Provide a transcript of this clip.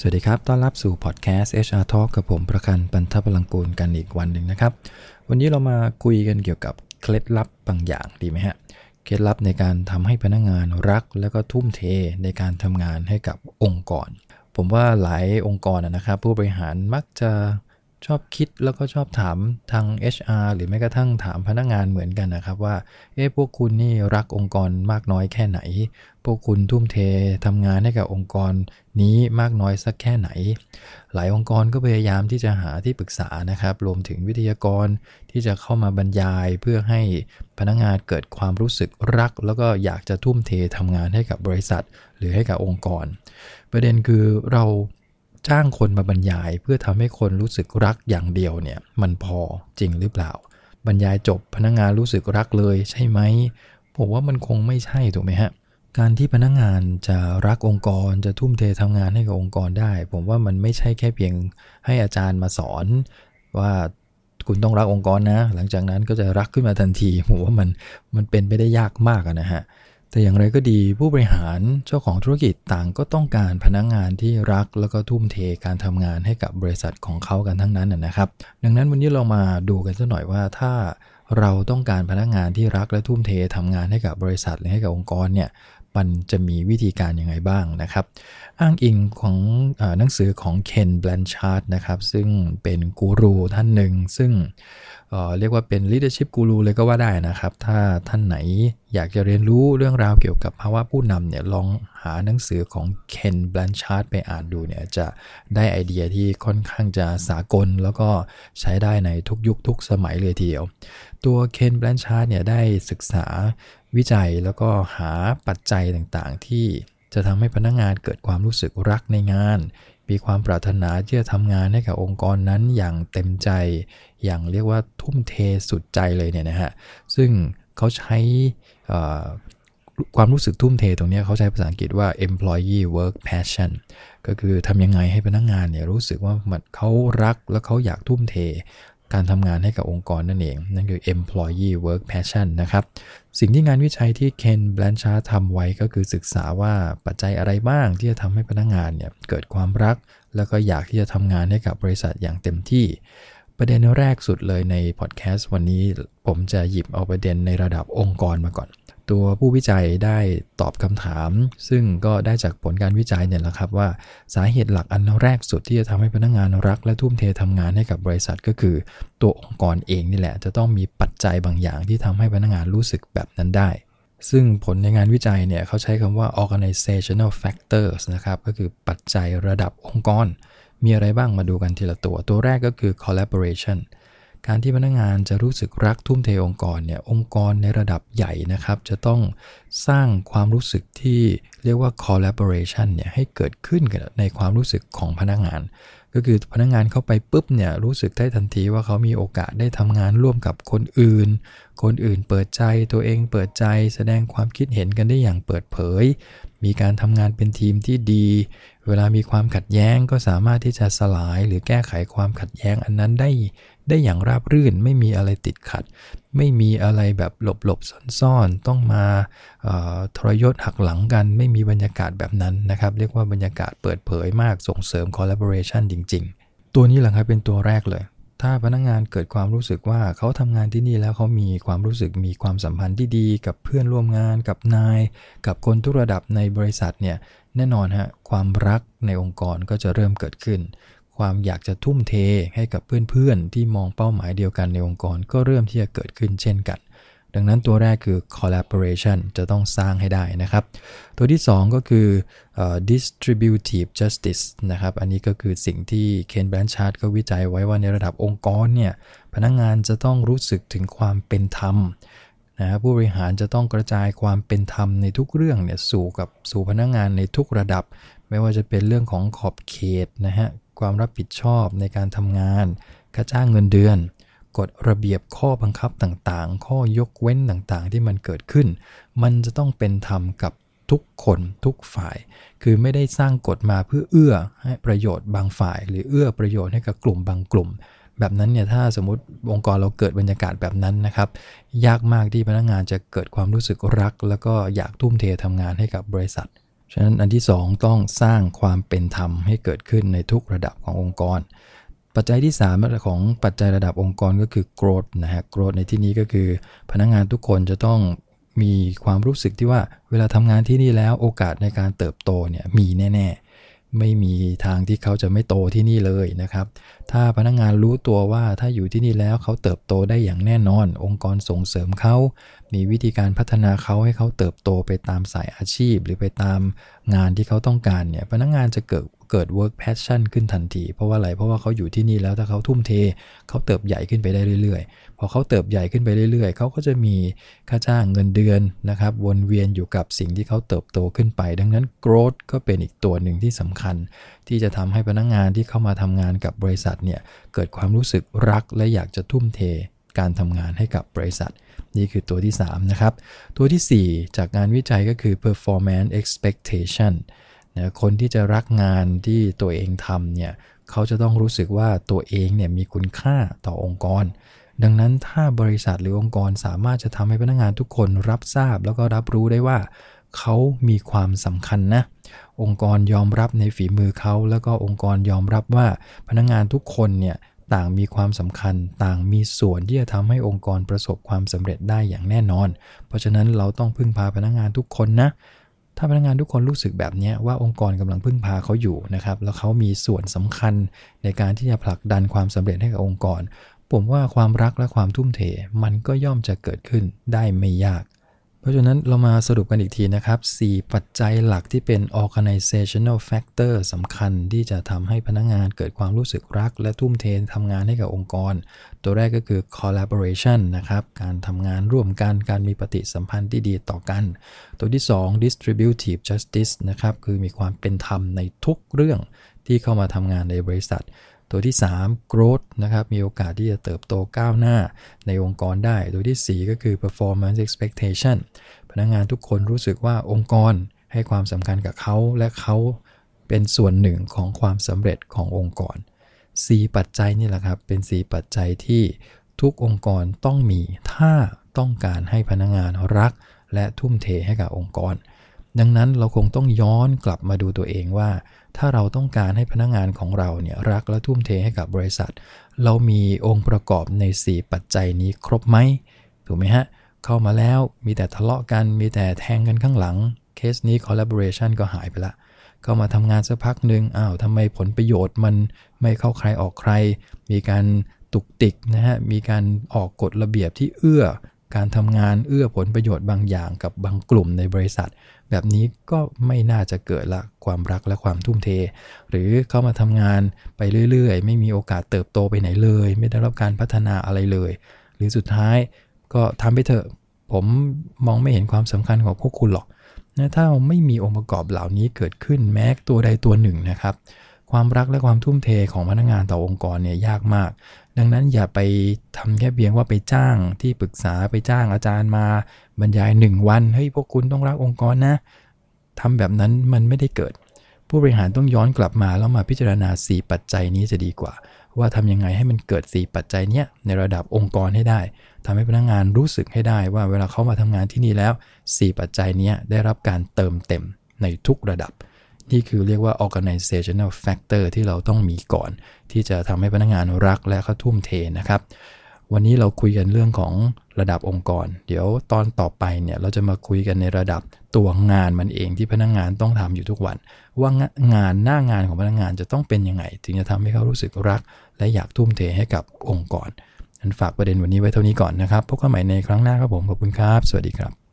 สวัสดีครับ ต้อนรับสู่พอดแคสต์ HR Talk กับผมประกันปันทพลังกูลกันอีกวันหนึ่งนะครับ วันนี้เรามาคุยกันเกี่ยวกับเคล็ดลับบางอย่างดีไหมฮะ เคล็ดลับในการทำให้พนักงงานรัก แล้วก็ทุ่มเทในการทำงานให้กับองค์กร ผมว่าหลายองค์กรนะครับ ผู้บริหารมักจะชอบคิดแล้วก็ชอบถามทาง HR หรือแม้กระทั่งถามพนักงานเหมือนกันนะครับว่า เอ๊ะพวกคุณนี่รักองค์กรมากน้อยแค่ไหน วกคุณทุ่มเททำงานให้กับองค์กรนี้มากน้อยสักแค่ไหน หลายองค์กรก็พยายามที่จะหาที่ปรึกษานะครับ รวมถึงวิทยากรที่จะเข้ามาบรรยายเพื่อให้พนักงานเกิดความรู้สึกรัก แล้วก็อยากจะทุ่มเททำงานให้กับบริษัท หรือให้กับองค์กร ประเด็นคือเราจ้างคนมาบรรยาย เพื่อทำให้คนรู้สึกรักอย่างเดียวเนี่ยมันพอจริงหรือเปล่า บรรยายจบพนักงงานรู้สึกรักเลยใช่ไหมผมว่ามันคงไม่ใช่ถูกไหมฮะ การที่พนักงงานจะรักองค์กรจะทุ่มเททำงานให้กับองค์กรได้ ผมว่ามันไม่ใช่แค่เพียงให้อาจารย์มาสอนว่าคุณต้องรักองค์กรนะ หลังจากนั้นก็จะรักขึ้นมาทันทีผมว่ามันมันเป็นไปได้ยากมากนะฮะแต่อย่างไรก็ดีผู้บริหารเจ้าของธุรกิจต่างก็ต้องการพนักงงานที่รักแล้วก็ทุ่มเทการทำงานให้กับบริษัทของเขากันทั้งนั้นนะครับ ดังนั้นวันนี้เรามาดูกันสักหน่อยว่าถ้าเราต้องการพนักงานที่รักและทุ่มเททำงานให้กับบริษัทหรือให้กับองค์กรเนี่ย มันจะมีวิธีการยังไงบ้างนะครับ อ้างอิงของอหนังสือของเคนแบลนชาร์ดนะครับซึ่งเป็นกูรูท่านหนึ่ง ซึ่งเรียกว่าเป็น leadership guru เลยก็ว่าได้นะครับ ถ้าท่านไหนอยากจะเรียนรู้เรื่องราวเกี่ยวกับภาวะผู้นำเนี่ยลองหาหนังสือของเคนแบลนชาร์ดไปอ่านดูเนี่ยจะได้ไอเดียที่ค่อนข้างจะสากล แล้วก็ใช้ได้ในทุกยุคทุกสมัยเลยทีเดียว ตัวเคนแบลนชาร์ดเนี่ยได้ศึกษา วิจัยแล้วก็หาปัจจัยต่างๆ ที่จะทำให้พนักงงานเกิดความรู้สึกรักในงาน มีความปรารถนาที่จะทำงานให้กับองค์กรนั้นอย่างเต็มใจ อย่างเรียกว่าทุ่มเทสุดใจเลยเนี่ยนะฮะ ซึ่งเขาใช้ความรู้สึกทุ่มเทตรงนี้เขาใช้ภาษาอังกฤษว่า employee work passion ก็คือทำยังไงให้พนักงงานเนี่ยรู้สึกว่ามันเขารักแล้วเขาอยากทุ่มเท การทำงานให้กับองค์กรนั่นเอง นั่นคือ employee work passion นะครับ สิ่งที่งานวิจัยที่เคนแบลนชาทำไว้ก็คือศึกษาว่าปัจจัยอะไรบ้างที่จะทำให้พนักงานเนี่ยเกิดความรัก แล้วก็อยากที่จะทำงานให้กับบริษัทอย่างเต็มที่ ประเด็นแรกสุดเลยในพอดแคสต์วันนี้ผมจะหยิบเอาประเด็นในระดับองค์กรมาก่อน ตัวผู้วิจัยได้ตอบคำถาม ซึ่งก็ได้จากผลการวิจัยเนี่ยแหละครับว่าสาเหตุหลักอันแรกสุดที่จะทำให้พนักงงานรัก และทุ่มเททำงานให้กับบริษัทก็คือ ตัวองค์กรเองนี่แหละ จะต้องมีปัจจัยบางอย่างที่ทำให้พนักงงานรู้สึกแบบนั้นได้ ซึ่งผลในงานวิจัยเนี่ยเขาใช้คำว่า organizational factors นะครับก็คือปัจจัยระดับองค์กร มีอะไรบ้างมาดูกันทีละตัว ตัวแรกก็คือ collaboration การที่พนักงานจะรู้สึกรักทุ่มเทองค์กรเนี่ยองค์กรในระดับใหญ่นะครับ จะต้องสร้างความรู้สึกที่เรียกว่า collaboration เนี่ยให้เกิดขึ้นในความรู้สึกของพนักงาน ก็คือพนักงานเข้าไปปุ๊บเนี่ยรู้สึกได้ทันทีว่าเขามีโอกาสได้ทำงานร่วมกับคนอื่น คนอื่นเปิดใจตัวเองเปิดใจแสดงความคิดเห็นกันได้อย่างเปิดเผย มีการทำงานเป็นทีมที่ดี เวลามีความขัดแย้งก็สามารถที่จะสลายหรือแก้ไขความขัดแย้งอันนั้นได้ ได้อย่างราบรื่น ไม่มีอะไรติดขัด ไม่มีอะไรแบบหลบหลบซ่อนๆ ต้องมาทรยศหักหลังกัน ไม่มีบรรยากาศแบบนั้นนะครับ เรียกว่าบรรยากาศเปิดเผยมากส่งเสริม collaboration จริง ๆ ตัวนี้แหละครับเป็นตัวแรกเลย ถ้าพนักงงานเกิดความรู้สึกว่าเขาทำงานที่นี่แล้วเขามีความรู้สึกมีความสัมพันธ์ที่ดี กับเพื่อนร่วมงาน กับนาย กับคนทุกระดับในบริษัทเนี่ยแน่นอนฮะความรักในองค์กรก็จะเริ่มเกิดขึ้น ความอยากจะทุ่มเทให้กับเพื่อนๆ ที่มองเป้าหมายเดียวกันในองค์กร ก็เริ่มที่จะเกิดขึ้นเช่นกัน ดังนั้นตัวแรกคือ collaboration จะต้องสร้างให้ได้นะครับ ตัวที่ 2 ก็คือ distributive justice นะครับ อันนี้ก็คือสิ่งที่เคนแบรนชาร์ดก็วิจัยไว้ว่าในระดับองค์กรเนี่ยพนักงงานจะต้องรู้สึกถึงความเป็นธรรมนะผู้บริหารจะต้องกระจายความเป็นธรรมในทุกเรื่องเนี่ยสู่กับสู่พนักงงานในทุกระดับ ไม่ว่าจะเป็นเรื่องของขอบเขตนะฮะ ความรับผิดชอบในการทำงานค่าจ้างเงินเดือน กฎระเบียบข้อบังคับต่างๆ ข้อยกเว้นต่างๆ ที่มันเกิดขึ้น มันจะต้องเป็นธรรมกับทุกคนทุกฝ่าย คือไม่ได้สร้างกฎมาเพื่อเอื้อให้ประโยชน์บางฝ่าย หรือเอื้อประโยชน์ให้กับกลุ่มบางกลุ่ม แบบนั้นเนี่ยถ้าสมมติองค์กรเราเกิดบรรยากาศแบบนั้นนะครับ ยากมากที่พนักงงานจะเกิดความรู้สึกรัก แล้วก็อยากทุ่มเททำงานให้กับบริษัท ฉะนั้นอันที่ 2 ต้องสร้างความเป็นธรรมให้เกิดขึ้นในทุกระดับขององค์กร ปัจจัยที่3ของปัจจัยระดับองค์กรก็คือ growth นะฮะ growth ในที่นี้ก็คือ พนักงานทุกคนจะต้องมีความรู้สึกที่ว่าเวลาทำงานที่นี่แล้วโอกาสในการเติบโตเนี่ยมีแน่ๆ ไม่มีทางที่เขาจะไม่โตที่นี่เลยนะครับ ถ้าพนักงานรู้ตัวว่าถ้าอยู่ที่นี่แล้วเขาเติบโตได้อย่างแน่นอน องค์กรส่งเสริมเขา มีวิธีการพัฒนาเขาให้เขาเติบโตไปตามสายอาชีพ หรือไปตามงานที่เขาต้องการเนี่ยพนักงานจะเกิดเกิด work passion ขึ้นทันที เพราะว่าอะไรเพราะว่าเขาอยู่ที่นี่แล้วถ้าเขาทุ่มเท เขาเติบใหญ่ขึ้นไปได้เรื่อยๆ พอเขาเติบใหญ่ขึ้นไปเรื่อยๆ เขาก็จะมีค่าจ้างเงินเดือนนะครับ วนเวียนอยู่กับสิ่งที่เขาเติบโตขึ้นไป ดังนั้น growth ก็เป็นอีกตัวหนึ่งที่สำคัญ ที่จะทำให้พนักงานที่เข้ามาทำงานกับบริษัทเนี่ยเกิดความรู้สึกรักและอยากจะทุ่มเท การทำงานให้กับบริษัท นี่คือตัวที่ 3 นะครับ ตัวที่ 4 จากงานวิจัยก็คือ performance expectation นะคนที่จะรักงานที่ตัวเองทำเนี่ยเขาจะต้องรู้สึกว่าตัวเองเนี่ยมีคุณค่าต่อองค์กร ดังนั้นถ้าบริษัทหรือองค์กรสามารถจะทำให้พนักงานทุกคนรับทราบแล้วก็รับรู้ได้ว่าเขามีความสำคัญนะ องค์กรยอมรับในฝีมือเขา แล้วก็องค์กรยอมรับว่าพนักงานทุกคนเนี่ย ต่างมีความสำคัญ ต่างมีส่วนที่จะทำให้องค์กรประสบความสำเร็จได้อย่างแน่นอน เพราะฉะนั้นเราต้องพึ่งพาพนักงานทุกคนนะ ถ้าพนักงานทุกคนรู้สึกแบบนี้ว่าองค์กรกำลังพึ่งพาเขาอยู่นะครับ แล้วเขามีส่วนสำคัญในการที่จะผลักดันความสำเร็จให้กับองค์กร ผมว่าความรักและความทุ่มเทมันก็ย่อมจะเกิดขึ้นได้ไม่ยาก ราะฉะนั้นเรามาสรุปกันอีกทีนะครับ 4 ปัจจัยหลักที่เป็น organizational factor สำคัญที่จะทำให้พนักงงานเกิดความรู้สึกรัก และทุ่มเททำงานให้กับองค์กร ตัวแรกก็คือ collaboration นะครับ การทำงานร่วมกัน การมีปฏิสัมพันธ์ที่ดีต่อกัน ตัวที่ 2 distributive justice นะครับ คือมีความเป็นธรรมในทุกเรื่องที่เข้ามาทำงานในบริษัท ตัวที่ 3 growth นะครับ มีโอกาสที่จะเติบโตก้าวหน้าในองค์กรได้ ตัวที่ 4 ก็คือ performance expectation พนักงงานทุกคนรู้สึกว่าองค์กรให้ความสำคัญกับเขาและเขาเป็นส่วนหนึ่งของความสำเร็จขององค์กร 4 ปัจจัยนี่แหละครับ เป็น 4 ปัจจัยที่ทุกองค์กรต้องมีถ้าต้องการให้พนักงงานรัก และทุ่มเทให้กับองค์กร ดังนั้นเราคงต้องย้อนกลับมาดูตัวเองว่า ถ้าเราต้องการให้พนักงงานของเราเนี่ยรักและทุ่มเทให้กับบริษัท เรามีองค์ประกอบใน 4 ปัจจัยนี้ครบไหมถูกไหมฮะ เข้ามาแล้วมีแต่ทะเลาะกัน มีแต่แทงกันข้างหลัง เคสนี้ collaboration ก็หายไปละเข้ามาทำงานสักพักหนึ่งอ้าวทำไมผลประโยชน์มันไม่เข้าใครออกใคร มีการตุกติกนะฮะ มีการออกกฎระเบียบที่เอื้อการทำงานเอื้อผลประโยชน์บางอย่างกับบางกลุ่มในบริษัท แบบนี้ก็ไม่น่าจะเกิดละความรักและความทุ่มเท หรือเข้ามาทำงานไปเรื่อยๆ ไม่มีโอกาสเติบโตไปไหนเลย ไม่ได้รับการพัฒนาอะไรเลย หรือสุดท้ายก็ทำไปเถอะ ผมมองไม่เห็นความสำคัญของพวกคุณหรอกนะถ้าไม่มีองค์ประกอบเหล่านี้เกิดขึ้นแม้ตัวใดตัวหนึ่งนะครับ ความรักและความทุ่มเทของพนักงานต่อองค์กรเนี่ยยากมาก ดังนั้นอย่าไปทำแค่เพียงว่าไปจ้างที่ปรึกษาไปจ้างอาจารย์มาบรรยาย1วันเฮ้ยพวกคุณต้องรักองค์กรนะทำแบบนั้นมันไม่ได้เกิด ผู้บริหารต้องย้อนกลับมาแล้วมาพิจารณา 4 ปัจจัยนี้จะดีกว่า ว่าทำยังไงให้มันเกิด 4 ปัจจัยเนี้ยในระดับองค์กรให้ได้ทำให้พนักงงานรู้สึกให้ได้ว่าเวลาเขามาทำงานที่นี่แล้ว 4 ปัจจัยนี้ได้รับการเติมเต็มในทุกระดับ นี่คือเรียกว่า organizational factor ที่เราต้องมีก่อน ที่จะทำให้พนักงานรักและเขาทุ่มเทนะครับ วันนี้เราคุยกันเรื่องของระดับองค์กร เดี๋ยวตอนต่อไปเนี่ยเราจะมาคุยกันในระดับตัวงานมันเองที่พนักงานต้องทำอยู่ทุกวัน ว่างานหน้างานของพนักงานจะต้องเป็นยังไง ถึงจะทำให้เขารู้สึกรัก และอยากทุ่มเทให้กับองค์กรนั้นฝากประเด็นวันนี้ไว้เท่านี้ก่อนนะครับพบกันใหม่ในครั้งหน้าครับผมขอบคุณครับ สวัสดีครับ